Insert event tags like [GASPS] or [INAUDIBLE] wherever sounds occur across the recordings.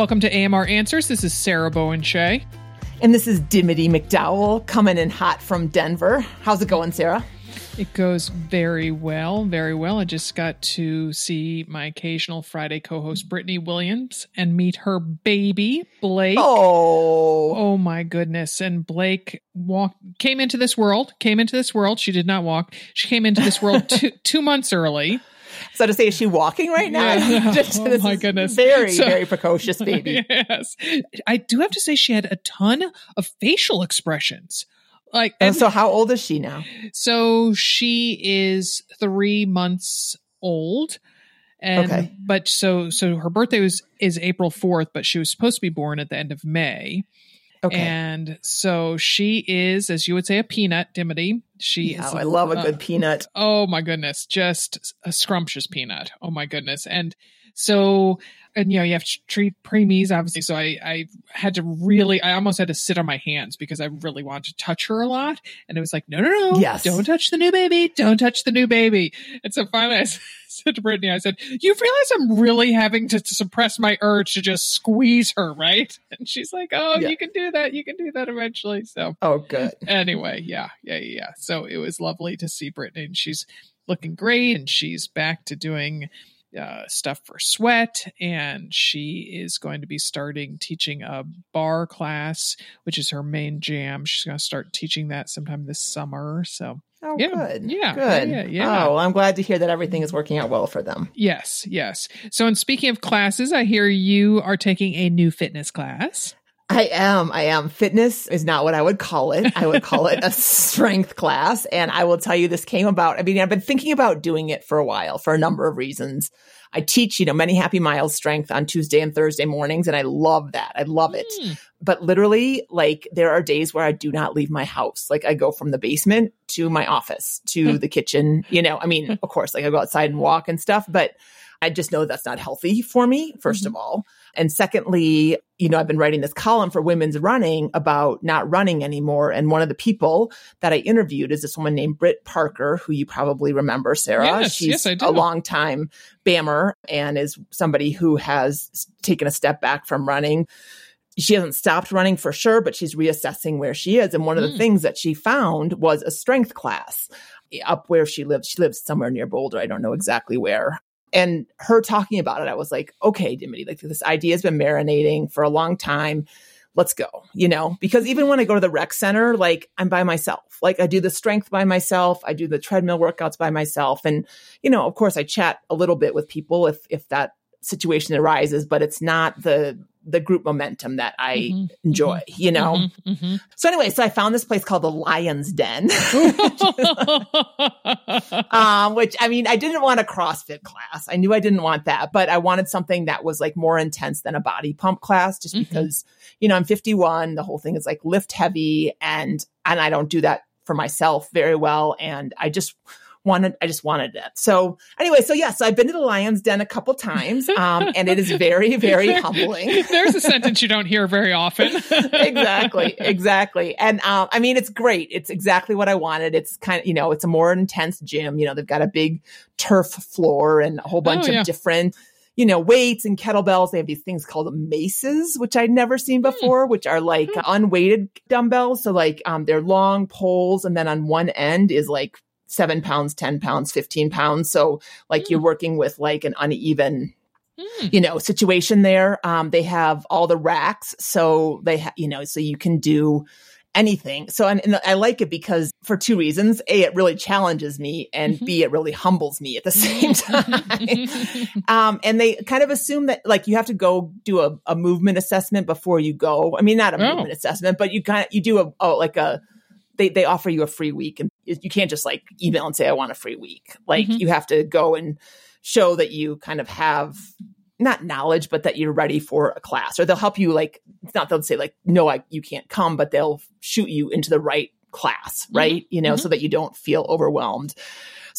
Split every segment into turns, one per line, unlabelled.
Welcome to AMR Answers. This is Sarah Bowen Shea.
And this is Dimity McDowell coming in hot from Denver. How's it going, Sarah?
It goes very well, very well. I just got to see my occasional Friday co host, Brittany Williams, and meet her baby, Blake.
Oh.
Oh my goodness. And Blake walked, came into this world, came into this world. She did not walk. She came into this world [LAUGHS] two, two months early.
So to say, is she walking right now?
Yeah. [LAUGHS]
Just-
Oh my goodness.
Very,
So-
very precocious [LAUGHS] baby.
yes. I do have to say, she had a ton of facial expressions. Like,
And
and
so how old is she now?
So she is three months old. And
Okay.
but so so her birthday was is April fourth, but she was supposed to be born at the end of May.
Okay.
And so she is, as you would say, a peanut, Dimity. She
Yeah,
is
I love a
uh,
good peanut.
Oh my goodness, just a scrumptious peanut. Oh my goodness. And so, and you know, you have to treat preemies, obviously. So I, I had to really, I almost had to sit on my hands because I really wanted to touch her a lot. And it was like, no, no, no,
Yes.
don't touch the new baby. Don't touch the new baby. And so finally I [LAUGHS] said to Brittany, I said, you realize I'm really having to, to suppress my urge to just squeeze her, right? [LAUGHS] And she's like, oh,
Yeah.
you can do that. You can do that eventually. So
Oh, good. [LAUGHS]
anyway, yeah, yeah, yeah, yeah. So it was lovely to see Brittany, and she's looking great, and she's back to doing uh, stuff for Sweat, and she is going to be starting teaching a barre class, which is her main jam. She's going to start teaching that sometime this summer. So
Oh,
Yeah,
good.
yeah,
Good.
yeah, yeah.
Oh, well, I'm glad to hear that everything is working out well for them.
yes, yes. So, and speaking of classes, I hear you are taking a new fitness class.
I am. I am. Fitness is not what I would call it. I would call it a [LAUGHS] strength class. And I will tell you, this came about. I mean, I've been thinking about doing it for a while for a number of reasons. I teach, you know, many happy miles strength on Tuesday and Thursday mornings, and I love that. I love it.
Hmm.
But literally, like, there are days where I do not leave my house. Like, I go from the basement to my office to hmm. the kitchen. You know, I mean, hmm. of course, like I go outside and walk and stuff, but I just know that's not healthy for me, 1st mm-hmm. of all. And secondly, you know, I've been writing this column for women's running about not running anymore. And one of the people that I interviewed is this woman named Britt Parker, who you probably remember, Sarah.
Yes,
She's
yes, I do.
a long time BAMR and is somebody who has taken a step back from running. She hasn't stopped running for sure, but she's reassessing where she is. And one of the
Mm.
things that she found was a strength class up where she lives. She lives somewhere near Boulder. I don't know exactly where. And her talking about it, I was like, okay, Dimity, like this idea has been marinating for a long time. Let's go, you know, because even when I go to the rec center, like I'm by myself. Like I do the strength by myself. I do the treadmill workouts by myself. And, you know, of course I chat a little bit with people if, if that situation arises, but it's not the, the group momentum that I
Mhm,
enjoy, you know?
Mhm, mhm.
So anyway, so I found this place called the Lion's Den. [LAUGHS] um, which I mean, I didn't want a CrossFit class. I knew I didn't want that, but I wanted something that was like more intense than a body pump class, just
Mhm.
because, you know, I'm 51. The whole thing is like lift heavy and, and I don't do that for myself very well. And I just wanted, I just wanted it. So anyway, so yes, I've been to the Lion's Den a couple times. Um, and it is very, [LAUGHS] very
There-
humbling [LAUGHS]
There's a sentence you don't hear very often. [LAUGHS]
exactly exactly and um i mean it's great it's exactly what i wanted it's kind of you know it's a more intense gym you know they've got a big turf floor and a whole bunch
Oh, yeah.
of different you know weights and kettlebells they have these things called maces which i'd never seen
Hmm.
before which are like unweighted dumbbells so like um they're long poles and then on one end is like seven pounds ten pounds 15 pounds so like
Hmm.
you're working with like an uneven
Hmm.
you know situation there um they have all the racks so they ha- you know so you can do anything so and, and i like it because for two reasons a it really challenges me and
Mhm.
b it really humbles me at the [LAUGHS] same [LAUGHS] time um and they kind of assume that like you have to go do a, a movement assessment before you go i mean not a
Oh.
movement assessment but you kind of you do a oh like a they, they offer you a free week and you can't just like email and say i want a free week. Like
Mhm.
you have to go and show that you kind of have not knowledge but that you're ready for a class. Or they'll help you like it's not they'll say like no I, you can't come but they'll shoot you into the right class right? You know
Mhm.
so that you don't feel overwhelmed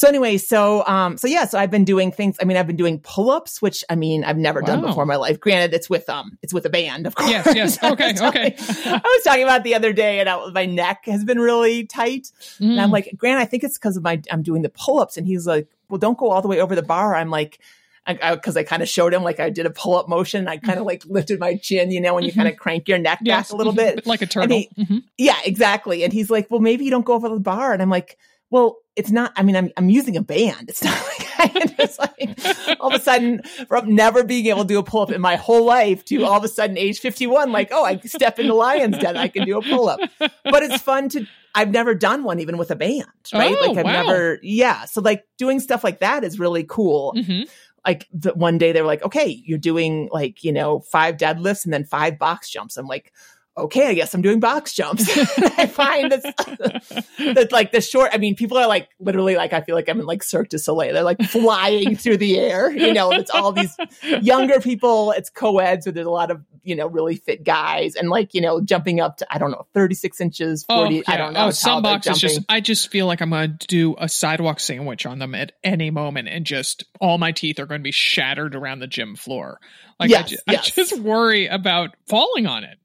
so anyway so um so yeah so i've been doing things i mean i've been doing pull-ups which i mean i've never done before in my life granted it's with um it's with a band of course
Yes, [LAUGHS] yes. Okay, okay.
i was talking about the other day and I, my neck has been really tight and I'm
Mm.
like, Grant, I think it's because of my I'm doing the pull-ups. And he's like, Well, don't go all the way over the bar. I'm like, because I, I, I kind of showed him like I did a pull up motion. I kind of like lifted my chin, you know, when you kind of crank your neck
yes.
back a little bit,
like a turtle.
He, yeah, exactly. And he's like, "Well, maybe you don't go over the bar." And I'm like, "Well, it's not. I mean, I'm I'm using a band. It's not [LAUGHS] like I just like all of a sudden from never being able to do a pull up in my whole life to all of a sudden age 51, like, oh, I step into Lion's Den, I can do a pull up. But it's fun to. I've never done one even with a band, right?
Oh,
like I've
wow.
never, yeah. So like doing stuff like that is really cool
hmm
like the one day they were like, okay, you're doing like, you know, five deadlifts and then five box jumps. I'm like, okay, I guess I'm doing box jumps. [LAUGHS] I find that's, [LAUGHS] that's like the short, I mean, people are like literally like, I feel like I'm in like Cirque du Soleil. They're like flying through the air, you know, it's all these younger people. It's co-ed. So there's a lot of, you know, really fit guys and like, you know, jumping up to, I don't know, 36 inches, 40,
oh,
I don't know.
Oh, some boxes just, I just feel like I'm going to do a sidewalk sandwich on them at any moment and just all my teeth are going to be shattered around the gym floor. Like I, ju-
yes.
I just worry about falling on it.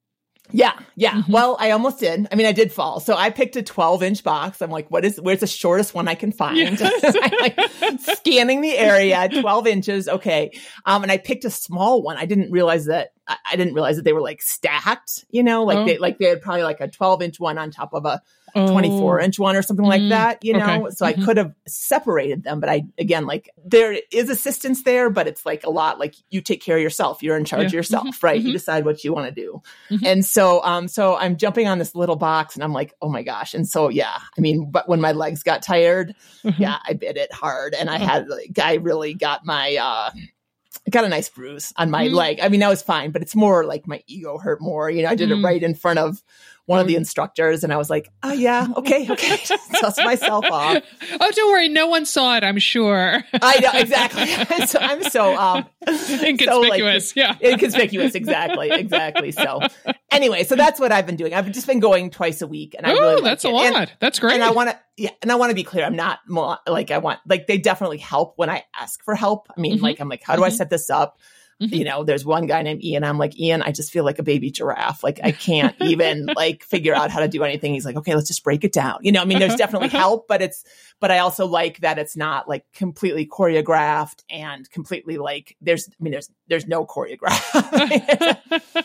Yeah, yeah.
Mhm.
Well, I almost did. I mean, I did fall. So I picked a 12 inch box. I'm like, what is, where's the shortest one I can find?
Yes. [LAUGHS]
I'm like scanning the area, 12 inches. Okay. Um, and I picked a small one. I didn't realize that, I, I didn't realize that they were like stacked, you know, like
Oh.
they, like they had probably like a 12 inch one on top of a
Oh.
24 inch one or something like
Mm,
that, you know?
okay.
So I
Mhm.
could have separated them, but I, again, like there is assistance there, but it's like a lot like you take care of yourself. You're in charge
Yeah.
of yourself,
Mhm.
right?
Mhm.
You decide what you want to do.
Mhm.
And so, um, so I'm jumping on this little box and I'm like, oh my gosh. And so, yeah, I mean, but when my legs got tired,
Mhm.
yeah, I bit it hard and I
Uh-huh.
had, like, I really got my, uh, I got a nice bruise on my
Mhm.
leg. I mean, that was fine, but it's more like my ego hurt more. You know, I did
Mhm.
it right in front of one of the
Oh.
instructors and I was like, oh yeah, okay, [LAUGHS] okay. [LAUGHS] Dust myself off.
oh, don't worry, no one saw it. I'm sure.
I know, [LAUGHS] exactly. so I'm so, um,
Inconspicuous. yeah.
inconspicuous exactly exactly so anyway so that's what i've been doing i've just been going twice a week and i
Oh,
really like
that's a lot.
and,
that's great.
and i want to yeah and i want to be clear i'm not like i want like they definitely help when i ask for help i mean
Mhm.
like i'm like how do i
Mhm.
set this up You know there's one guy named ian i'm like ian i just feel like a baby giraffe like i can't even [LAUGHS] like figure out how to do anything. He's like okay let's just break it down. You know i mean there's
Uh-huh,
definitely
uh-huh.
help but it's but i also like that it's not like completely choreographed and completely like there's i mean there's there's no choreograph.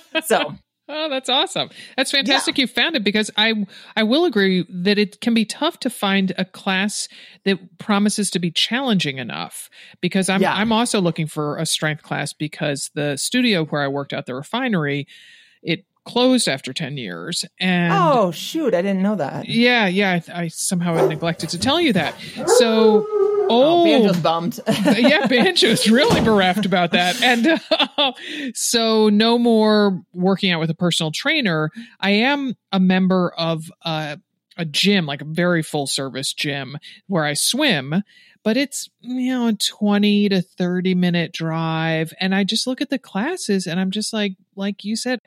[LAUGHS] [LAUGHS] So
Oh, that's awesome. That's fantastic you found it because I I will agree that it can be tough to find a class that promises to be challenging enough because I'm
Yeah.
I'm also looking for a strength class because the studio where I worked at the refinery it closed after 10 years and
oh shoot i didn't know that
yeah, yeah, I, I somehow neglected to tell you that. So
oh
oh,
banjo's bummed [LAUGHS]
yeah, Banjo's really bereft about that. And uh, [LAUGHS] so, no more working out with a personal trainer. I am a member of a, a gym, like a very full service gym where I swim. But it's, you know, a 20 to 30 minute drive. And I just look at the classes and I'm just like, like you said,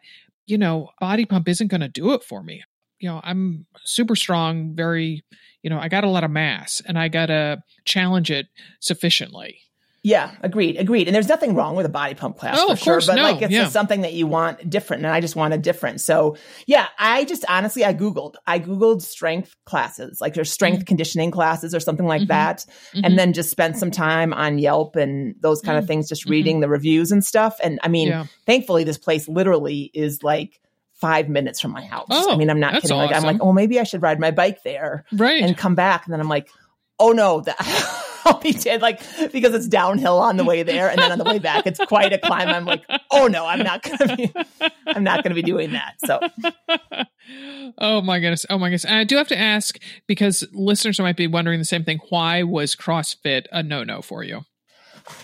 you know, body pump isn't going to do it for me. You know, I'm super strong, very, you know, I got a lot of mass and I got to challenge it sufficiently.
Yeah, agreed, agreed. And there's nothing wrong with a body pump class
Oh,
for
of
sure,
course,
but
no,
like it's
yeah.
something that you want different, and I just wanted different. So yeah, I just honestly I googled, I googled strength classes, like there's strength conditioning classes or something like
Mhm.
that,
Mhm.
and then just spent some time on Yelp and those kind of
Mm.
things, just reading the reviews and stuff. And I mean,
yeah.
thankfully, this place literally is like five minutes from my house.
Oh,
I mean, I'm not kidding. Like I'm like, oh, maybe I should ride my bike there
Right.
and come back. And then I'm like, oh no, [LAUGHS] that I'll be dead. Like, because it's downhill on the way there. And then on the way back, it's quite a climb. I'm like, oh no, I'm not going to be, [LAUGHS] I'm not going to be doing that. So [LAUGHS]
oh my goodness. Oh my goodness. And I do have to ask because listeners might be wondering the same thing. Why was CrossFit a no no for you?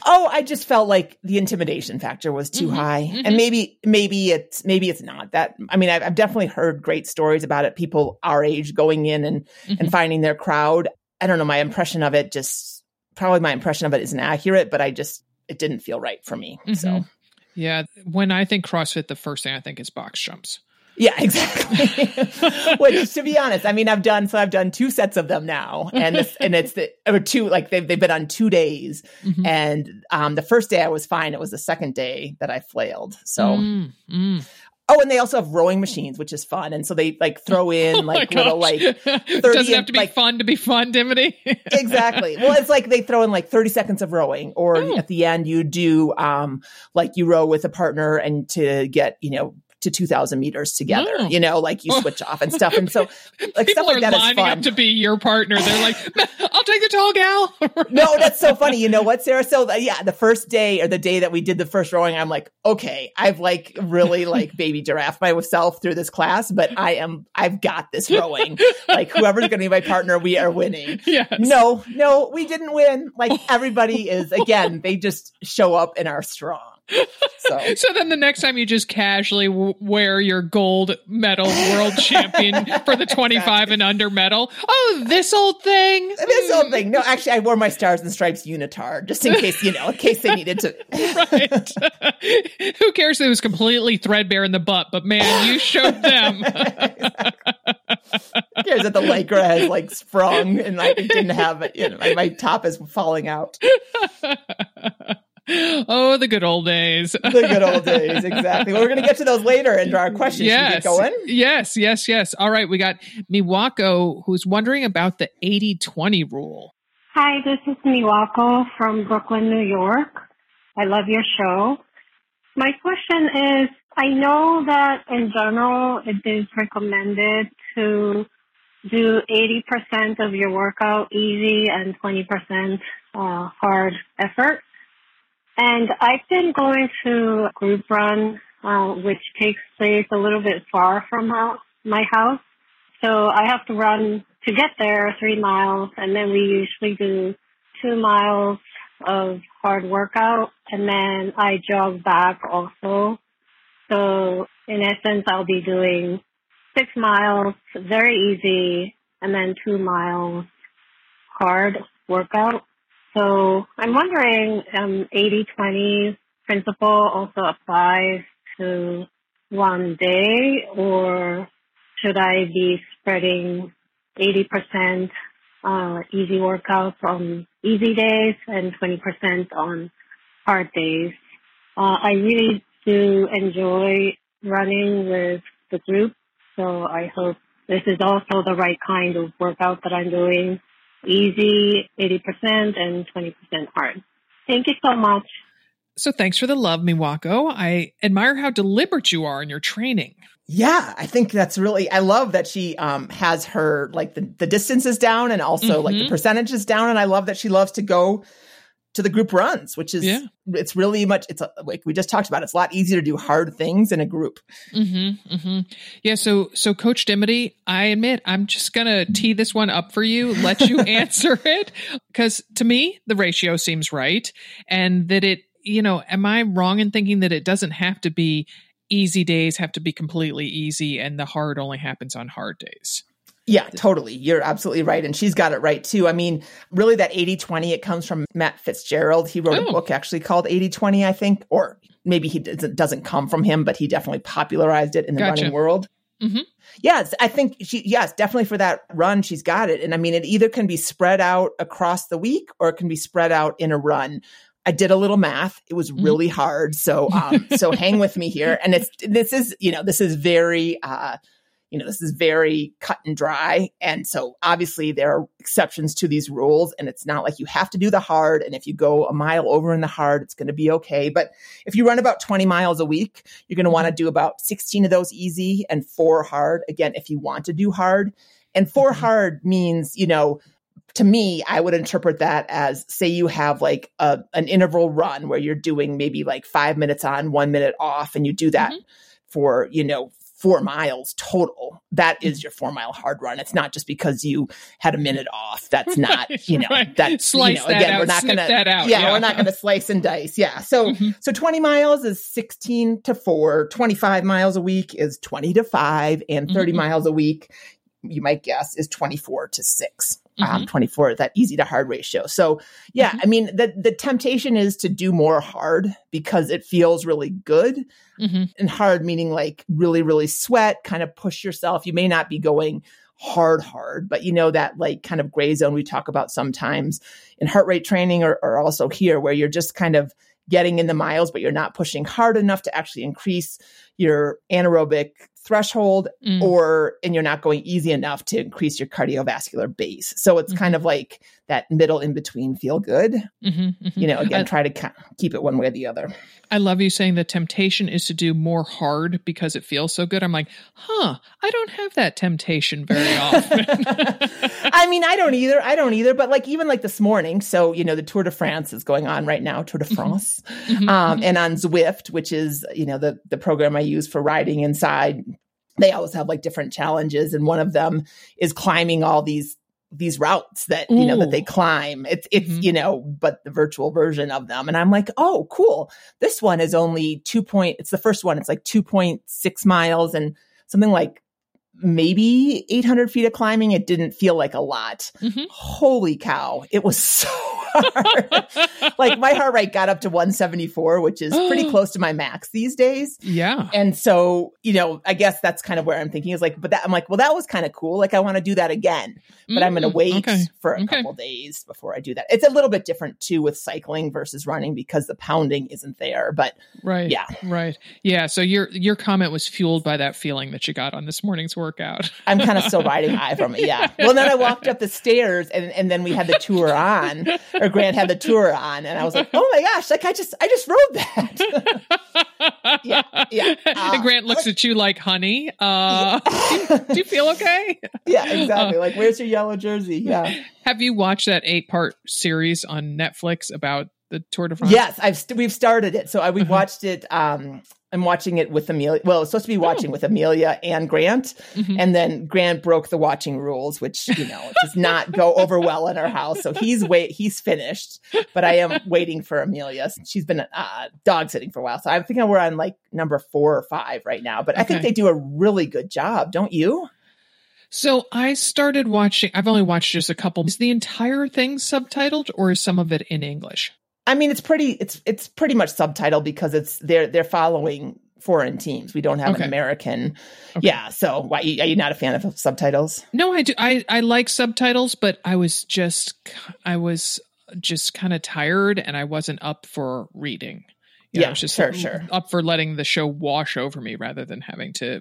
Oh, I just felt like the intimidation factor was too
Mhm,
high,
mhm.
and maybe maybe it's maybe it's not that. I mean, I've, I've definitely heard great stories about it. People our age going in and
Mhm.
and finding their crowd. I don't know. My impression of it just probably my impression of it isn't accurate, but I just it didn't feel right for me. So
Mhm. Yeah. When I think CrossFit, the first thing I think is box jumps.
Yeah, [LAUGHS] exactly. Which, to be honest, I mean, I've done so. I've done two sets of them now, and this, and it's the or two like they've they've been on two days,
Mhm.
and um, the first day I was fine. It was the second day that I flailed. So.
Mm, mm.
Oh, and they also have rowing machines, which is fun. And so they like throw in [LAUGHS]
Oh
like little like [LAUGHS]
it
30
doesn't have to be
like-
fun to be fun, Dimity.
exactly. Well, it's like they throw in like 30 seconds of rowing, or
Oh.
at the end you do um like you row with a partner and to get, you know, to 2000 meters together,
Oh.
you know, like you switch off and stuff. And so [LAUGHS] like
People
stuff like
are
that is
lining
fun.
up to be your partner. They're like, "I'll take the tall gal." [LAUGHS]
no, that's so funny. You know what, Sarah? So uh, yeah, the first day or the day that we did the first rowing, I'm like, okay, I've like really like baby giraffe myself through this class, but I am, I've got this rowing. like whoever's going to be my partner, we are winning.
yes.
No, no, we didn't win. Like everybody is again, they just show up and are strong. So
So then the next time you just casually w- wear your gold medal world champion for the 25 and under medal. Oh, this old thing.
this old thing. No, actually, I wore my stars and stripes unitard just in case you know, in case they needed to. [LAUGHS]
right. [LAUGHS] Who cares it was completely threadbare in the butt, but man, you showed them. [LAUGHS]
Here's that the lycra has like sprung and like didn't have it. You know, my top is falling out.
Oh, the good old days. [LAUGHS]
The good old days, exactly. Well, we're going to get to those later into our questions.
Yes.
get going?
Yes, yes, yes. All right, we got Miwako who's wondering about the 80-20 rule.
Hi, this is Miwako from Brooklyn, New York. I love your show. My question is, I know that in general it is recommended to do 80% of your workout easy and 20% uh, hard effort. And I've been going to group run, uh, which takes place a little bit far from my house. So I have to run to get there three miles and then we usually do two miles of hard workout and then I jog back also. So in essence, I'll be doing six miles, very easy, and then two miles hard workout. So I'm wondering, um, 80-20 principle also applies to one day or should I be spreading 80% uh, easy workouts on easy days and 20% on hard days? Uh, I really do enjoy running with the group, so I hope this is also the right kind of workout that I'm doing. Easy 80% and 20% hard. Thank you so much.
So thanks for the love, Miwako. I admire how deliberate you are in your training.
Yeah, I think that's really. I love that she um has her like the the distances down and also like the
Mhm.
percentages down, and I love that she loves to go to the group runs, which is
Yeah.
it's really much. It's a, like we just talked about. It's a lot easier to do hard things in a group.
Mm-hmm, mm-hmm. Yeah. So, so Coach Dimity, I admit I'm just gonna tee this one up for you, let you [LAUGHS] answer it, because to me the ratio seems right, and that it, you know, am I wrong in thinking that it doesn't have to be easy days have to be completely easy, and the hard only happens on hard days.
Yeah, totally. You're absolutely right. And she's got it right too. I mean, really that 80 20, it comes from Matt Fitzgerald. He wrote
Oh.
a book actually called 80 20, I think, or maybe he doesn't, doesn't come from him, but he definitely popularized it in the
Gotcha.
running world.
Mhm.
Yes, I think she, yes, definitely for that run, she's got it. And I mean, it either can be spread out across the week or it can be spread out in a run. I did a little math. It was
Mhm.
really hard. So, um, so hang with me here. And it's, this is, you know, this is very, uh, you know, this is very cut and dry. And so obviously there are exceptions to these rules and it's not like you have to do the hard. And if you go a mile over in the hard, it's going to be okay. But if you run about 20 miles a week, you're going to want to do about 16 of those easy and four hard. Again, if you want to do hard and 4
Mhm.
hard means, you know, to me, I would interpret that as say you have like a, an interval run where you're doing maybe like five minutes on, one minute off, and you do that for, you know, four miles total. That is your four mile hard run. It's not just because you had a minute off. That's [LAUGHS] not,
Right,
you know,
right.
that
Slice
you know,
that
again,
out,
we're not gonna
that out,
Yeah,
yeah.
we're not gonna slice and dice. Yeah. So
Mhm.
so 20 miles is 16 to 4, 25 miles a week is 20 to 5, and 30
Mhm.
miles a week, you might guess, is 24 to 6. Um,
Mhm.
24, that easy to hard ratio. So, yeah,
Mhm.
I mean, the, the temptation is to do more hard because it feels really good.
Mhm.
And hard meaning like really, really sweat, kind of push yourself. You may not be going hard, hard, but you know, that like kind of gray zone we talk about sometimes in heart rate training or, or also here where you're just kind of getting in the miles, but you're not pushing hard enough to actually increase your anaerobic threshold
Mm.
or and you're not going easy enough to increase your cardiovascular base. So it's
Mhm.
kind of like that middle in between feel good.
Mhm, mhm.
You know, again,
I-
try to keep it one way or the other.
I love you saying the temptation is to do more hard because it feels so good. I'm like, huh, I don't have that temptation very [LAUGHS] often. [LAUGHS]
I mean, I don't either. I don't either. But like even like this morning, so you know, the Tour de France is going on right now, Tour de France,
Mhm,
um,
mhm.
and on Zwift, which is you know the the program I use for riding inside. They always have like different challenges, and one of them is climbing all these these routes that you know that they climb. It's it's
Mhm.
you know, but the virtual version of them, and I'm like, oh, cool. This one is only two point. It's the first one. It's like two point six miles and something like maybe 800 feet of climbing. It didn't feel like a lot.
Mhm.
Holy cow. It was [LAUGHS] so hard. like my heart rate got up to 174, which is pretty [GASPS] close to my max these days.
yeah.
And so, you know, I guess that's kind of where I'm thinking is like, but that I'm like, well, that was kind of cool. Like I want to do that again, but I'm going to
Mm,
wait
Okay.
for a
Okay.
couple days before I do that. It's a little bit different too with cycling versus running because the pounding isn't there, but
Right.
yeah,
Right. Yeah. So your your comment was fueled by that feeling that you got on this morning's workout. [LAUGHS]
I'm kind of still riding high from it. Yeah. Well, then I walked up the stairs and, and then we had the tour on, or Grant had the tour on, and I was like, oh my gosh, like I just I just rode that. [LAUGHS] Yeah, yeah. Uh,
and Grant looks at you like, honey, uh, [LAUGHS] do, you, do you feel okay?
yeah, exactly. Like, where's your yellow jersey? Yeah.
Have you watched that eight part series on Netflix about the Tour de France?
Yes, I've st- we've started it. So I, we
Uh-huh.
watched it. Um, I'm watching it with Amelia. Well, it's supposed to be watching
Oh.
with Amelia and Grant,
Mhm.
and then Grant broke the watching rules, which you know does not go [LAUGHS] over well in our house. So he's wait he's finished, but I am waiting for Amelia. She's been uh, dog sitting for a while, so I'm thinking we're on like number four or five right now. But I think they do a really good job, don't you?
So I started watching. I've only watched just a couple. Is the entire thing subtitled, or is some of it in English?
I mean, it's pretty it's it's pretty much subtitled because it's they're they're following foreign teams. We don't have
Okay.
an American.
Okay.
Yeah. So why are you not a fan of subtitles?
No, I do. I I like subtitles, but I was just I was just kind of tired, and I wasn't up for reading. You know,
Yeah,
I was just
sure, sure.
up for letting the show wash over me rather than having to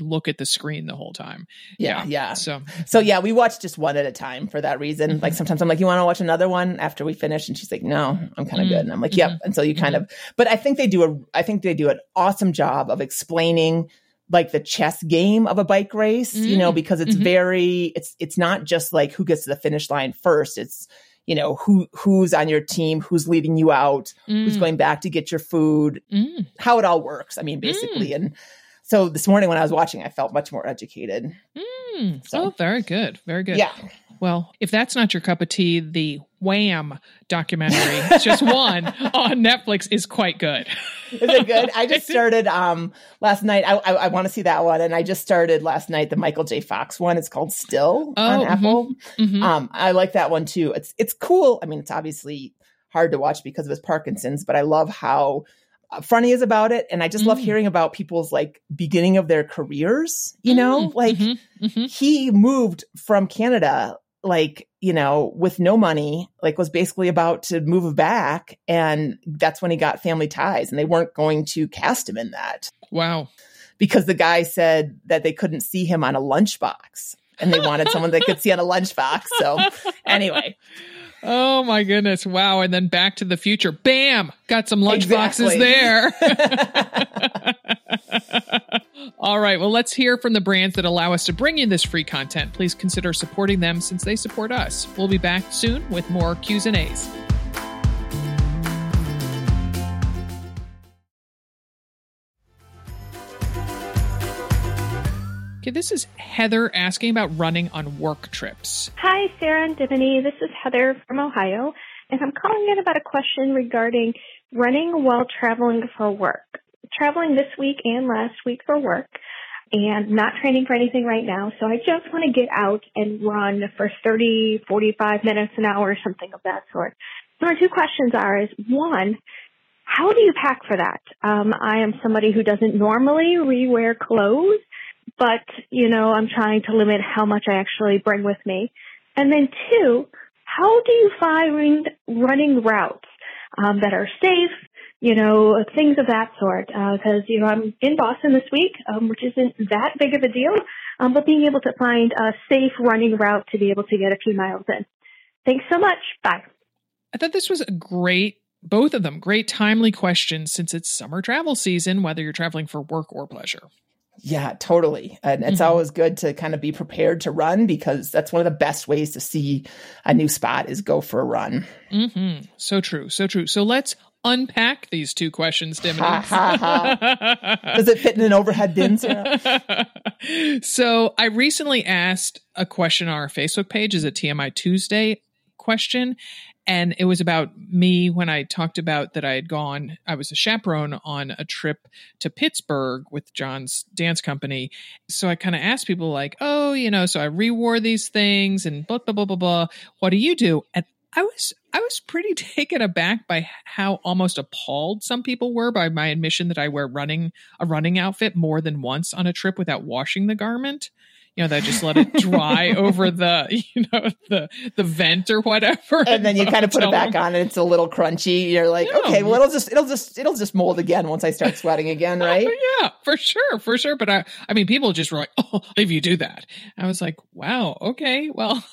look at the screen the whole time.
Yeah, yeah.
So
So yeah, we watch just one at a time for that reason.
Mm-hmm.
Like sometimes I'm like, you want to watch another one after we finish? And she's like, no, I'm kind of
Mm,
good. And I'm like, yep.
mhm,
And so you kind of, but I think they do a, I think they do an awesome job of explaining like the chess game of a bike race, you know,
Mm,
because it's
mhm.
very, it's, it's not just like who gets to the finish line first. It's, you know, who, who's on your team, who's leading you out, who's
mm,
going back to get your food,
mm.
how it all works. I mean, basically. And so this morning when I was watching, I felt much more educated.
Mm.
So-
Oh, very good. Very good.
Yeah.
Well, if that's not your cup of tea, the Wham documentary, just [LAUGHS] one on Netflix, is quite good.
Is it good? I just [LAUGHS] started um last night. I I, I want to see that one, and I just started last night the Michael J. Fox one. It's called Still
Oh,
on
mhm.
Apple.
Mhm.
Um, I like that one too. It's it's cool. I mean, it's obviously hard to watch because of his Parkinson's, but I love how funny is about it, and I just love
Mm.
hearing about people's like beginning of their careers. You know,
Mm,
like
mhm, mhm.
he moved from Canada like you know with no money like was basically about to move back and that's when he got family ties and they weren't going to cast him in that
Wow.
because the guy said that they couldn't see him on a lunchbox and they wanted someone they could see on a lunchbox so anyway [LAUGHS]
Oh my goodness. Wow. And then back to the future. Bam! Got some lunch boxes there. [LAUGHS] [LAUGHS] All right. Well, let's hear from the brands that allow us to bring you this free content. Please consider supporting them since they support us. We'll be back soon with more Q's and A's. This is Heather asking about running on work trips.
Hi, Sarah and Dimity. This is Heather from Ohio, and I'm calling in about a question regarding running while traveling for work. Traveling this week and last week for work, and not training for anything right now, so I just want to get out and run for 30, 45 minutes, an hour, or something of that sort. So my two questions are: is one, how do you pack for that? Um, I am somebody who doesn't normally rewear clothes but you know, I'm trying to limit how much I actually bring with me. And then two, how do you find running routes um, that are safe, you know, things of that sort. Because, uh, you know, I'm in Boston this week, um, which isn't that big of a deal, um, but being able to find a safe running route to be able to get a few miles in. Thanks so much. Bye.
I thought this was a great, both of them, great timely questions since it's summer travel season, whether you're traveling for work or pleasure.
Yeah, totally. And it's mm-hmm. always good to kind of be prepared to run because that's one of the best ways to see a new spot is go for a run.
Mm-hmm. So true. So true. So let's unpack these two questions, Dimity. [LAUGHS]
Does it fit in an overhead bin, [LAUGHS]
so I recently asked a question on our Facebook page as a TMI Tuesday question. And it was about me when I talked about that I had gone, I was a chaperone on a trip to Pittsburgh with John's dance company. So I kind of asked people, like, oh, you know, so I rewore these things and blah, blah, blah, blah, blah. What do you do? And I was I was pretty [LAUGHS] taken aback by how almost appalled some people were by my admission that I wear running a running outfit more than once on a trip without washing the garment. You know, that just let it dry [LAUGHS] over the you know the the vent or whatever,
and then you kind of put it back on, and it's a little crunchy. You're like, yeah. okay, well, it'll just it'll just it'll just mold again once I start sweating again, oh, right?
Oh, yeah, for sure, for sure. But I I mean, people just were like, oh, if you do that, I was like, wow, okay, well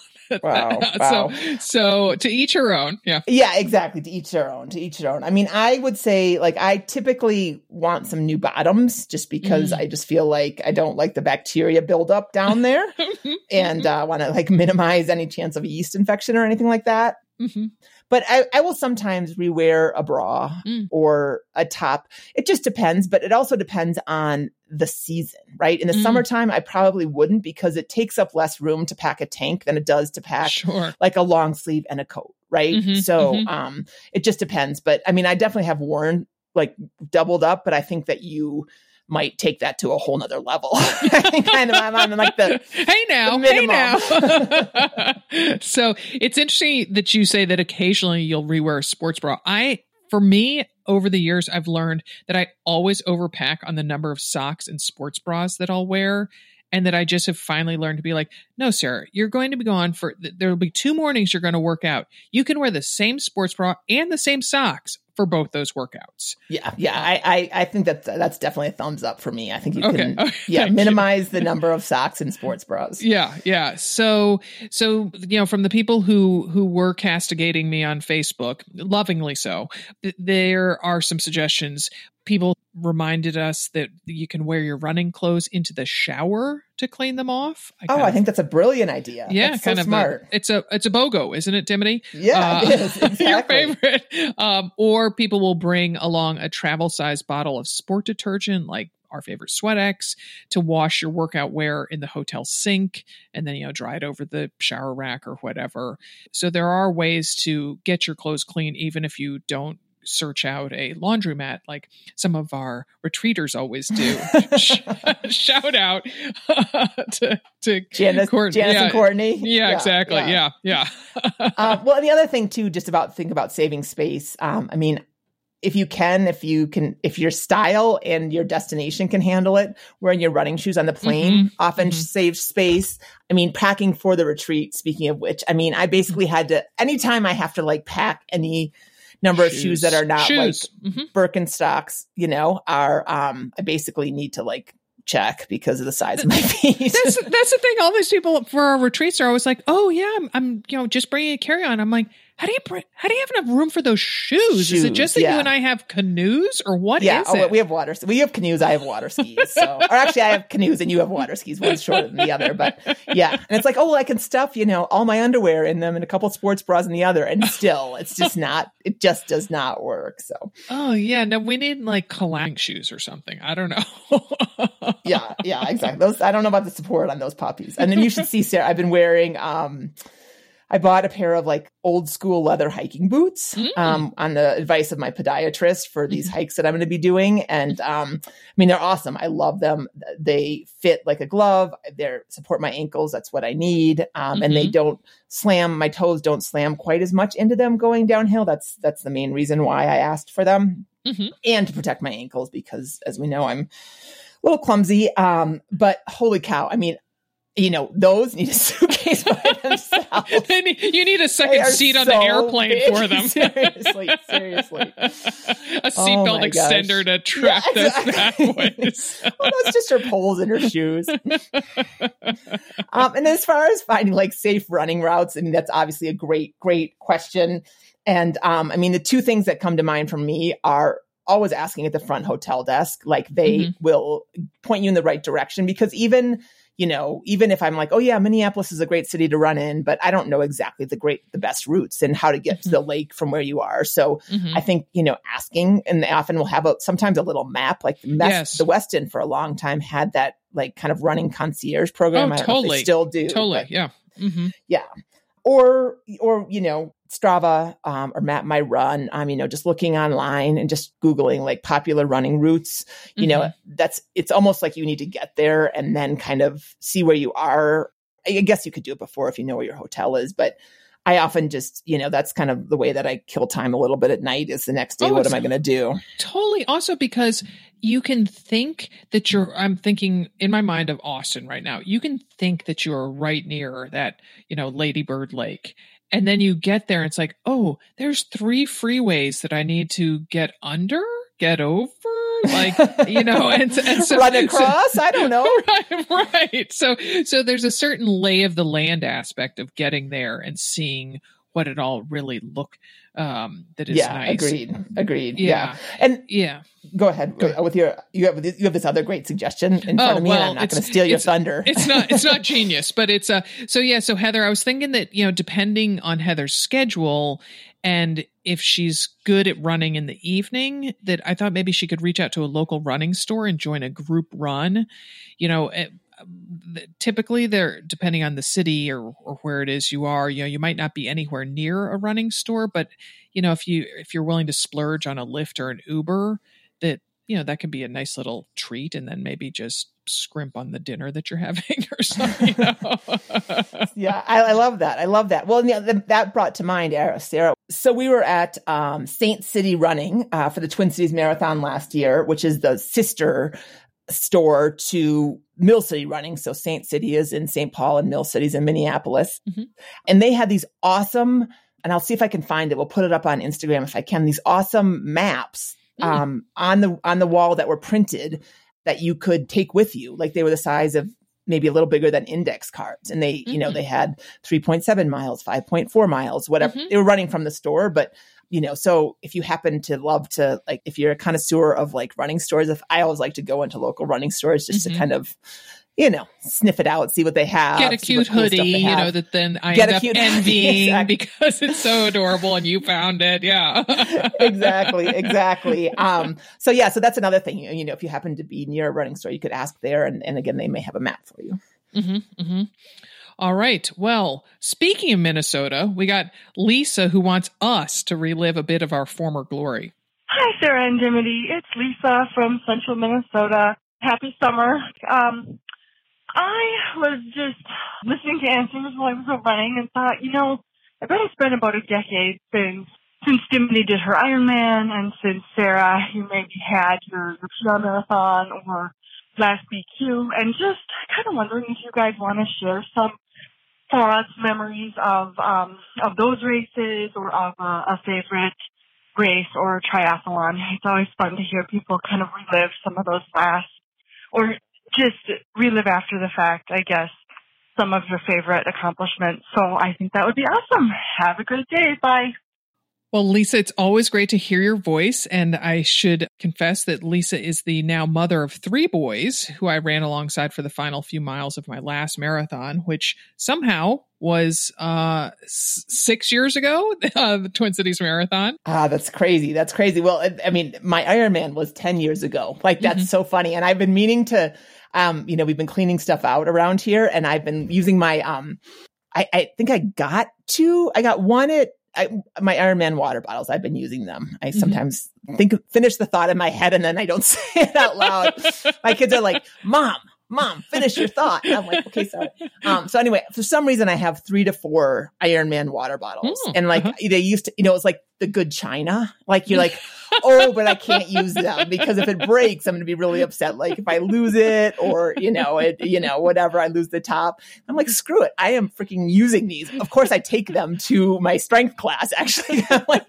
Wow. [LAUGHS] wow.
So, so to each her own. Yeah.
Yeah, exactly. To each their own. To each their own. I mean, I would say like I typically want some new bottoms just because mm. I just feel like I don't like the bacteria buildup down there [LAUGHS] and uh, want to like minimize any chance of yeast infection or anything like that. Mm-hmm. But I, I, will sometimes rewear a bra mm. or a top. It just depends, but it also depends on the season, right? In the mm. summertime, I probably wouldn't because it takes up less room to pack a tank than it does to pack
sure.
like a long sleeve and a coat, right? Mm-hmm, so mm-hmm. um, it just depends. But I mean, I definitely have worn like doubled up, but I think that you might take that to a whole nother level. [LAUGHS] [LAUGHS] kind of, I'm on like the
hey now, hey now. [LAUGHS] so it's interesting that you say that occasionally you'll rewear a sports bra. I, for me, over the years, I've learned that I always overpack on the number of socks and sports bras that I'll wear and that I just have finally learned to be like, no, Sarah, you're going to be gone for there will be two mornings you're going to work out. You can wear the same sports bra and the same socks for both those workouts.
Yeah, yeah, I, I, I think that that's definitely a thumbs up for me. I think you okay. can, okay. [LAUGHS] yeah, minimize the number of socks and sports bras. [LAUGHS]
Yeah, yeah. So, so you know, from the people who who were castigating me on Facebook, lovingly so, there are some suggestions. People reminded us that you can wear your running clothes into the shower to clean them off.
I oh, I think that's a brilliant idea.
Yeah,
that's
kind
so
of
smart.
A, it's a it's a BOGO, isn't it, Dimity?
Yeah, uh, it is, [LAUGHS] exactly.
your favorite. Um, or people will bring along a travel size bottle of sport detergent, like our favorite Sweat-Ex, to wash your workout wear in the hotel sink, and then you know dry it over the shower rack or whatever. So there are ways to get your clothes clean, even if you don't search out a laundromat like some of our retreaters always do. [LAUGHS] [LAUGHS] Shout out [LAUGHS] to, to
Janice, Courtney. Janice
yeah.
and Courtney.
Yeah, yeah exactly. Yeah, yeah.
yeah. uh, well, the other thing too, just about think about saving space. Um, I mean, if you can, if you can, if your style and your destination can handle it, wearing your running shoes on the plane mm-hmm. often mm-hmm. saves space. I mean, packing for the retreat, speaking of which, I mean, I basically had to, anytime I have to like pack any number shoes. of shoes that are not shoes. like mm-hmm. Birkenstocks, you know, are um I basically need to like check because of the size of my feet.
that's that's the thing. All these people for our retreats are always like, "Oh yeah, I'm, I'm you know just bringing a carry on." I'm like, how do you how do you have enough room for those shoes? shoes is it just that yeah. you and I have canoes or what
yeah.
oh,
We have water. We have canoes. I have water skis. So, or actually, I have canoes and you have water skis. One's shorter than the other, but yeah. And it's like, oh, well, I can stuff you know all my underwear in them and a couple sports bras in the other, and still, it's just not. It just does not work. So.
Oh yeah, no, we need like collapsing shoes or something. I don't know.
yeah, yeah, exactly. Those I don't know about the support on those puppies. And then you should see Sarah. I've been wearing um I bought a pair of like old school leather hiking boots mm. um, on the advice of my podiatrist for these mm. hikes that I'm going to be doing. And um, I mean, they're awesome. I love them. They fit like a glove. They support my ankles. That's what I need. Um, mm-hmm. And they mm-hmm. don't slam. My toes don't slam quite as much into them going downhill. That's that's the main reason why I asked for them, mm-hmm. and to protect my ankles because, as we know, I'm a little clumsy. Um, but holy cow! I mean, you know, those need a [LAUGHS] suitcase by [LAUGHS] themselves.
you need a second seat on so the airplane big. for them. [LAUGHS]
seriously, seriously.
a seatbelt oh extender to trap yeah, exactly. boys.
well, that's just her poles and her shoes. um, and as far as finding like safe running routes, I mean, that's obviously a great, great question. And um, I mean, the two things that come to mind for me are always asking at the front hotel desk, like they mm-hmm. will point you in the right direction because even you know, even if I'm like, oh yeah, Minneapolis is a great city to run in, but I don't know exactly the great, the best routes and how to get mm-hmm. to the lake from where you are. So mm-hmm. I think, you know, asking and they often will have a, sometimes a little map, like the, yes. the Westin for a long time had that like kind of running concierge program.
Oh,
I
totally.
still do.
Totally.
But,
yeah. Mm-hmm.
Yeah. Or, or, you know, Strava um, or Map My Run. Um, you know, just looking online and just googling like popular running routes. You mm-hmm. know, that's it's almost like you need to get there and then kind of see where you are. I guess you could do it before if you know where your hotel is, but I often just, you know, that's kind of the way that I kill time a little bit at night is the next day, oh, what am I going to do?
Totally. Also, because you can think that you're, I'm thinking in my mind of Austin right now, you can think that you're right near that, you know, Ladybird Lake and then you get there, and it's like, oh, there's three freeways that I need to get under, get over, like you know, [LAUGHS] and, and so,
run across. So, I don't know. [LAUGHS]
Right, right. So, so there's a certain lay of the land aspect of getting there and seeing what it all really look um that is
yeah
nice.
agreed agreed yeah.
yeah.
and
yeah
go ahead go, with your you have you have this other great suggestion in front
oh,
of me
well,
and i'm not going to steal your thunder
it's not it's not [LAUGHS] genius but it's uh so yeah so heather i was thinking that you know depending on heather's schedule and if she's good at running in the evening that i thought maybe she could reach out to a local running store and join a group run. You know eh, typically they're depending on the city or, or where it is you are you know you might not be anywhere near a running store but you know if you if you're willing to splurge on a Lyft or an uber that you know that can be a nice little treat. And then maybe just scrimp on the dinner that you're having [LAUGHS] or something you know? [LAUGHS]
yeah I, I, love that i love that well yeah, that brought to mind sarah so we were at um, saint city running uh, for the twin cities marathon last year which is the sister store to Mill City running. So Saint City is in St. Paul and Mill City's in Minneapolis. Mm-hmm. And they had these awesome, and I'll see if I can find it. We'll put it up on Instagram if I can, these awesome maps mm. um, on the on the wall that were printed that you could take with you. Like they were the size of maybe a little bigger than index cards. And they, mm-hmm. you know, mm-hmm. they had 3.7 miles, 5.4 miles, whatever. Mm-hmm. They were running from the store, but you know, so if you happen to love to like, if you're a connoisseur of like running stores, if I always like to go into local running stores just mm-hmm. to kind of, you know, sniff it out, see what they have.
Get a cute cool hoodie, you know, that then I Get end up cute, [LAUGHS] envying exactly. [LAUGHS] because it's so adorable and you found it. Yeah. [LAUGHS]
exactly. Exactly. Um, so yeah, so that's another thing, you know, if you happen to be near a running store, you could ask there and, and again, they may have a map for you.
Mm-hmm, mm-hmm. All right. Well, speaking of Minnesota, we got Lisa who wants us to relive a bit of our former glory.
Hi, Sarah and Dimity. It's Lisa from central Minnesota. Happy summer. Um, I was just listening to answers while I was running and thought, you know, I bet it's been about a decade since since Dimity did her Ironman and since Sarah, you maybe had your, your PR marathon or last BQ and just kind of wondering if you guys want to share some us memories of um, of those races or of a, a favorite race or triathlon. It's always fun to hear people kind of relive some of those last or just relive after the fact, I guess, some of your favorite accomplishments. So I think that would be awesome. Have a great day. Bye.
Well, Lisa, it's always great to hear your voice. And I should confess that Lisa is the now mother of three boys who I ran alongside for the final few miles of my last marathon, which somehow was uh, six years ago, [LAUGHS] uh, the Twin Cities Marathon.
Ah, that's crazy. That's crazy. Well, I, I mean, my Ironman was 10 years ago. Like, that's mm-hmm. so funny. And I've been meaning to, um, you know, we've been cleaning stuff out around here and I've been using my, um, I, I think I got two. I got one at I, my Ironman water bottles, I've been using them. I mm-hmm. sometimes think, finish the thought in my head and then I don't [LAUGHS] say it out loud. [LAUGHS] my kids are like, mom, mom, finish your thought. And I'm like, okay, sorry. Um, so anyway, for some reason, I have three to four Iron Man water bottles,
Mm,
and like
uh-huh.
they used to, you know, it's like the good china. Like you're like, oh, but I can't use them because if it breaks, I'm going to be really upset. Like if I lose it, or you know, it, you know, whatever, I lose the top. I'm like, screw it. I am freaking using these. Of course, I take them to my strength class. Actually, [LAUGHS] I'm like,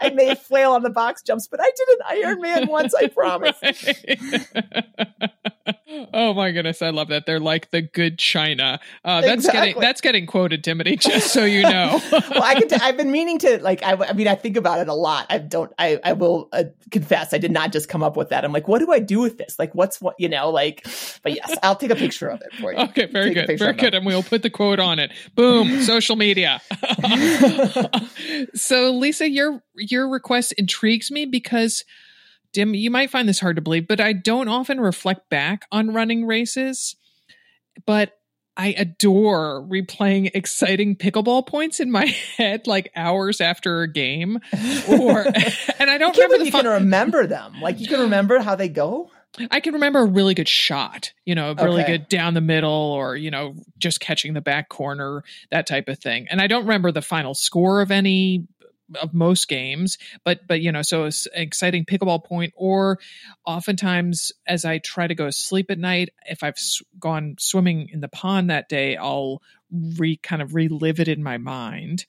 I may flail on the box jumps, but I did an Iron Man once. I promise. [LAUGHS]
oh my goodness, I love that. They're like the good china. Uh, that's getting that's getting quoted, Dimity. Just so you know. [LAUGHS]
well, I could. T- I've been meaning to like. I, I mean, I think about it a lot. I don't. I. I will uh, confess. I did not just come up with that. I'm like, what do I do with this? Like, what's what? You know, like. But yes, I'll take a picture of it for you.
Okay, very
Take
good, very good, and we'll put the quote on it. Boom, social media. [LAUGHS] [LAUGHS] so, Lisa, your your request intrigues me because, Dim, you might find this hard to believe, but I don't often reflect back on running races, but. I adore replaying exciting pickleball points in my [LAUGHS] head like hours after a game, or [LAUGHS] and I
I
don't
can't
remember the
you
fun-
can remember them. Like you can remember how they go.
I can remember a really good shot, you know, a really
Okay.
good down the middle or, you know, just catching the back corner, that type of thing. And I don't remember the final score of any of most games, but but you know, so it's an exciting pickleball point or oftentimes as I try to go to sleep at night, if I've gone swimming in the pond that day, I'll re kind of relive it in my mind.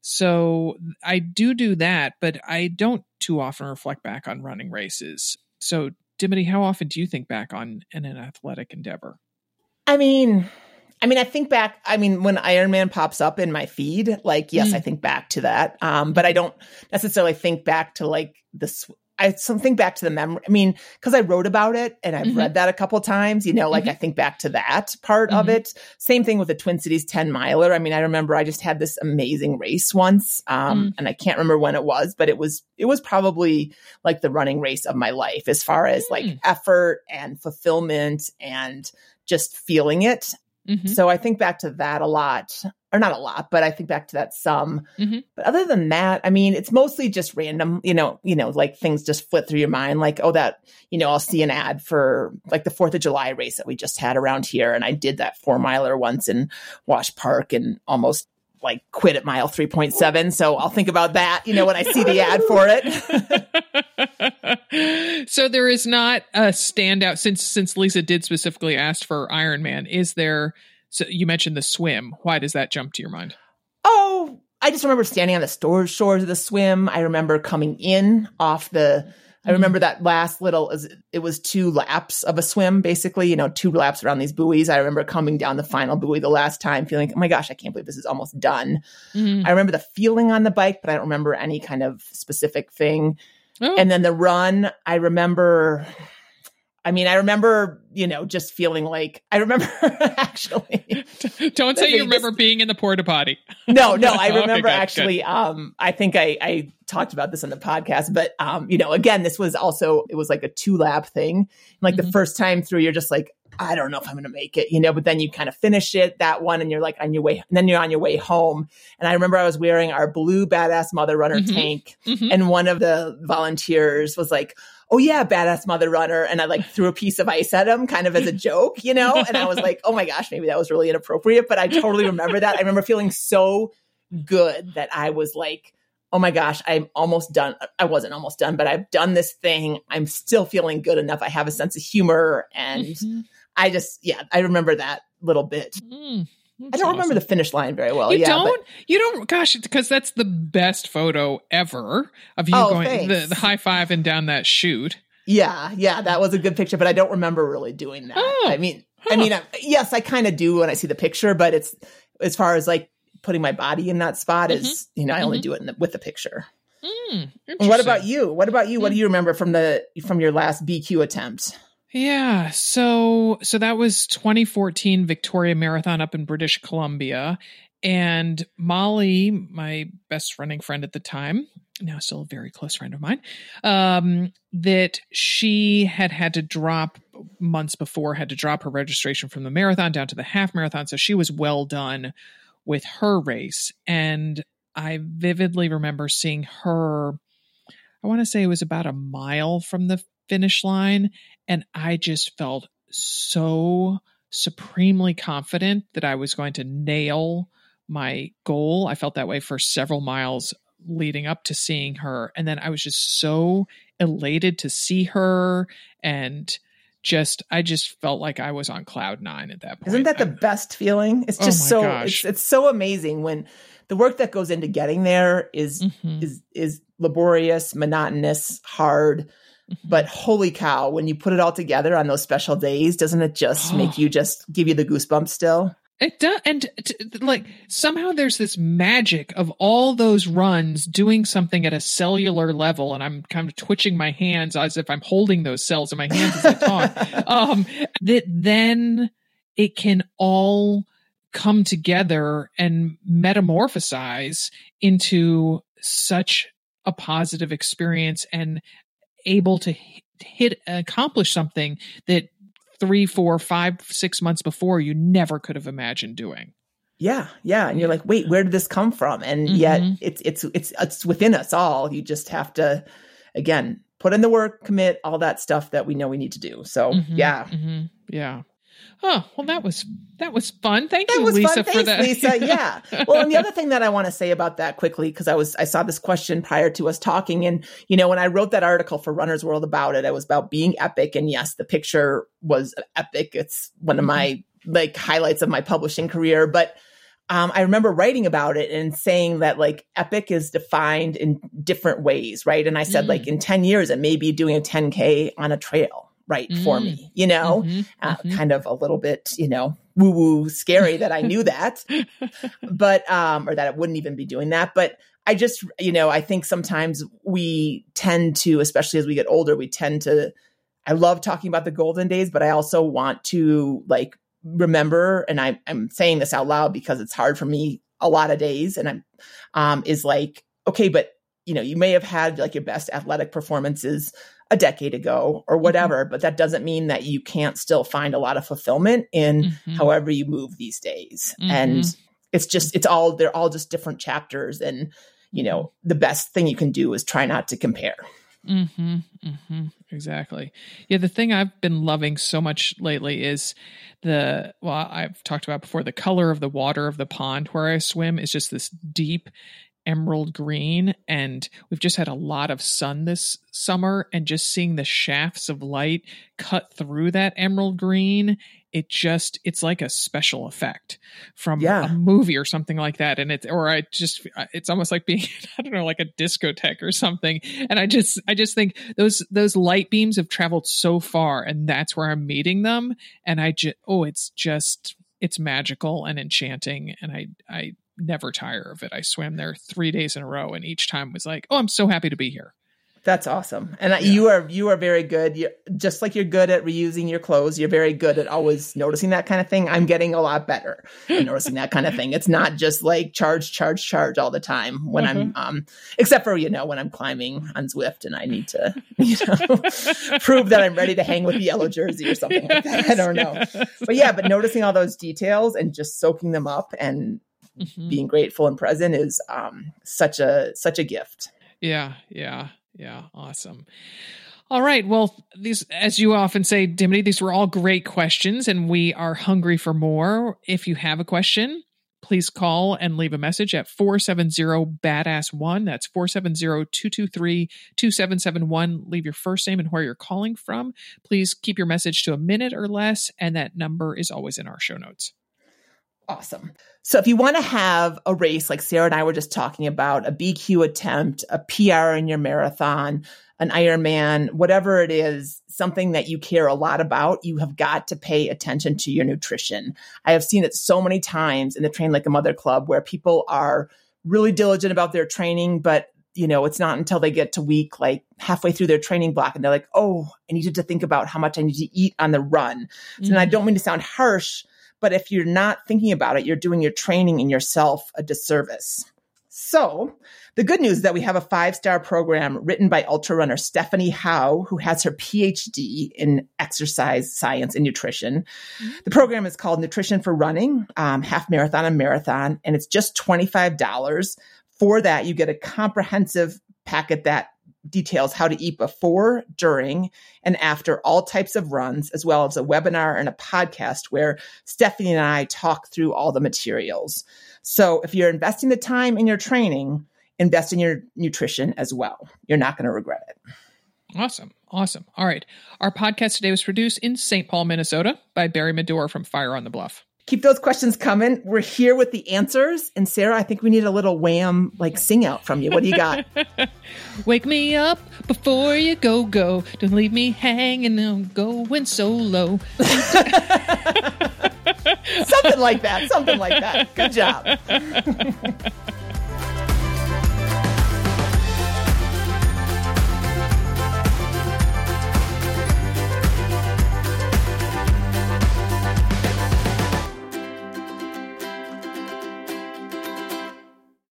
So I do do that, but I don't too often reflect back on running races. So, Dimity, how often do you think back on in an athletic endeavor?
I mean, I mean, I think back. I mean, when Ironman pops up in my feed, like yes,
Mm.
I think back to that. Um, but I don't necessarily think back to like this. I think back to the memory. I mean, because I wrote about it and I've
Mhm.
read that a couple times. You know, like
Mhm.
I think back to that part of
Mhm.
it. Same thing with the Twin Cities ten miler. I mean, I remember I just had this amazing race once, um, and I can't remember when it was, but it was it was probably like the running race of my life as far as like
Mm.
effort and fulfillment and just feeling it.
Mhm.
So I think back to that a lot, or not a lot, but I think back to that some.
Mhm.
But other than that, I mean, it's mostly just random, you know, you know, like things just flit through your mind. Like, oh, that, you know, I'll see an ad for like the Fourth of July race that we just had around here, and I did that four miler once in Wash Park and almost like quit at mile three point seven. So I'll think about that, you know, when I see the ad for it. [LAUGHS] [LAUGHS] [LAUGHS]
so there is not a standout since since Lisa did specifically ask for Ironman. Is there? So you mentioned the swim. Why does that jump to your mind?
Oh, I just remember standing on the store shores of the swim. I remember coming in off the. I remember that last little. It was two laps of a swim, basically. You know, two laps around these buoys. I remember coming down the final buoy the last time, feeling, "Oh my gosh, I can't believe this is almost done."
Mhm.
I remember the feeling on the bike, but I don't remember any kind of specific thing.
Oh,
And then the run, I remember. I mean, I remember, you know, just feeling like I remember [LAUGHS] actually. [LAUGHS]
don't say you remember
this-
being in the porta potty.
No, no, [LAUGHS] I
Okay,
remember
good,
actually. Um, I think I, I talked about this on the podcast, but um, you know, again, this was also it was like a two lap thing. Like the
Mhm.
first time through, you're just like, I don't know if I'm going to make it, you know. But then you kind of finish it that one, and you're like on your way, and then you're on your way home. And I remember I was wearing our blue badass mother runner
Mhm.
tank,
Mhm.
and one of the volunteers was like. Oh yeah, badass mother runner, and I like threw a piece of ice at him, kind of as a joke, you know. And I was like, "Oh my gosh, maybe that was really inappropriate," but I totally remember that. I remember feeling so good that I was like, oh my gosh, I'm almost done. I wasn't almost done, but I've done this thing. I'm still feeling good enough. I have a sense of humor. And
Mhm.
I just, yeah, I remember that little bit.
Mm,
I don't remember the finish line very well.
you
yeah,
don't?
but-
you don't? Gosh, because that's the best photo ever of you
Oh,
going the, the high five and down that chute.
yeah, yeah, that was a good picture, but I don't remember really doing that.
Oh,
I mean,
huh.
I mean, I, yes, I kind of do when I see the picture, but it's as far as like putting my body in that spot is, you know, I only
Mhm.
do it in the, with the picture.
Mm,
what about you? What about you? What
Hmm.
do you remember from the from your last BQ attempt?
Yeah, so so that was 2014 Victoria Marathon up in British Columbia, and Molly, my best running friend at the time, now still a very close friend of mine, um, that she had had to drop months before, had to drop her registration from the marathon down to the half marathon, so she was well done with her race, and I vividly remember seeing her. I want to say it was about a mile from the finish line and I just felt so supremely confident that I was going to nail my goal. I felt that way for several miles leading up to seeing her. And then I was just so elated to see her and just I just felt like I was on cloud nine at that point.
Isn't that the best feeling? It's
Oh
just
my
so
gosh.
it's, it's so amazing when the work that goes into getting there is
Mhm,
is is laborious, monotonous, hard. But holy cow, when you put it all together on those special days, doesn't it just
Oh. [GASPS]
make you just give you the goosebumps still?
It does, and t- t- like somehow there's this magic of all those runs doing something at a cellular level, and I'm kind of twitching my hands as if I'm holding those cells in my hands as I talk. [LAUGHS] um, that then it can all come together and metamorphosize into such a positive experience and able to hit, accomplish something that three, four, five, six months before you never could have imagined doing.
Yeah, yeah, and you're like, wait, where did this come from? And yet,
Mhm.
it's it's it's it's within us all. You just have to, again, put in the work, commit, all that stuff that we know we need to do. So,
Mhm,
yeah,
mhm, yeah. Oh well, that was that was fun. Thank
that
you,
was
Lisa,
fun.
for
Thanks,
that.
Lisa. [LAUGHS] Yeah. Well, and the other thing that I want to say about that quickly, because I was I saw this question prior to us talking, and you know, when I wrote that article for Runner's World about it, it was about being epic, and yes, the picture was epic. It's one of my like highlights of my publishing career, but. Um, I remember writing about it and saying that like epic is defined in different ways, right? And I said
Mm.
like in 10 years, it may be doing a 10K on a trail, right? For
Mm.
me, you know?
Mhm,
uh,
mhm.
kind of a little bit, you know, woo woo scary that I knew that, [LAUGHS] but, um, or that it wouldn't even be doing that. But I just, you know, I think sometimes we tend to, especially as we get older, we tend to, I love talking about the golden days, but I also want to like remember, and I, I'm saying this out loud because it's hard for me a lot of days. And I'm, um, is like, okay, but you know, you may have had like your best athletic performances a decade ago or whatever, but that doesn't mean that you can't still find a lot of fulfillment in
Mhm.
however you move these days. And it's just, it's all, they're all just different chapters. And, you know, the best thing you can do is try not to compare.
Mm-hmm, mm-hmm, exactly. Yeah, the thing I've been loving so much lately is the well, I've talked about before. The color of the water of the pond where I swim is just this deep emerald green, and we've just had a lot of sun this summer, and just seeing the shafts of light cut through that emerald green, it just it's like a special effect from
Yeah.
a movie or something like that, and it or I just it's almost like being [LAUGHS] I don't know like a discotheque or something. And i just i just think those those light beams have traveled so far and that's where i'm meeting them. And i just oh it's just it's magical and enchanting. And i i never tire of it i swam there three days in a row and each time was like oh i'm so happy to be here
That's awesome. And
Yeah.
you are, you are very good. You're, just like you're good at reusing your clothes, you're very good at always noticing that kind of thing. I'm getting a lot better at noticing that kind of thing. It's not just like charge, charge, charge all the time when I'm, um, except for, you know, when I'm climbing on Zwift and I need to, [LAUGHS] you know, [LAUGHS] prove that I'm ready to hang with the yellow jersey or something like that. I don't know. [LAUGHS]
Yes.
But yeah, but noticing all those details and just soaking them up and
Mhm.
being grateful and present is, um, such a, such a gift.
Yeah, yeah, yeah. Awesome. All right. Well, these, as you often say, Dimity, these were all great questions, and we are hungry for more. If you have a question, please call and leave a message at 470 badass one. That's 470 223 2771. Leave your first name and where you're calling from. Please keep your message to a minute or less, and that number is always in our show notes.
Awesome. So if you want to have a race like Sarah and I were just talking about, a BQ attempt, a PR in your marathon, an Ironman, whatever it is, something that you care a lot about, you have got to pay attention to your nutrition. I have seen it so many times in the Train Like a Mother Club where people are really diligent about their training, but you know, it's not until they get to week like halfway through their training block and they're like, oh, I needed to think about how much I need to eat on the run. So, and I mm-hmm. don't mean to sound harsh, but if you're not thinking about it, you're doing your training and yourself a disservice. So, the good news is that we have a five star program written by ultra runner Stephanie Howe, who has her PhD in exercise science and nutrition. The program is called Nutrition for Running, um, half marathon and marathon, and it's just $25. For that, you get a comprehensive packet that details how to eat before, during, and after all types of runs, as well as a webinar and a podcast where Stephanie and I talk through all the materials. So if you're investing the time in your training, invest in your nutrition as well. You're not going to regret it.
Awesome. Awesome. All right. Our podcast today was produced in St. Paul, Minnesota by Barry Medore from Fire on the Bluff.
Keep those questions coming. We're here with the answers. And Sarah, I think we need a little wham like sing out from you. What do you got? [LAUGHS]
Wake me up before you go, go. Don't leave me hanging. I'm going so low. [LAUGHS]
something like that. Something like that. Good job. [LAUGHS]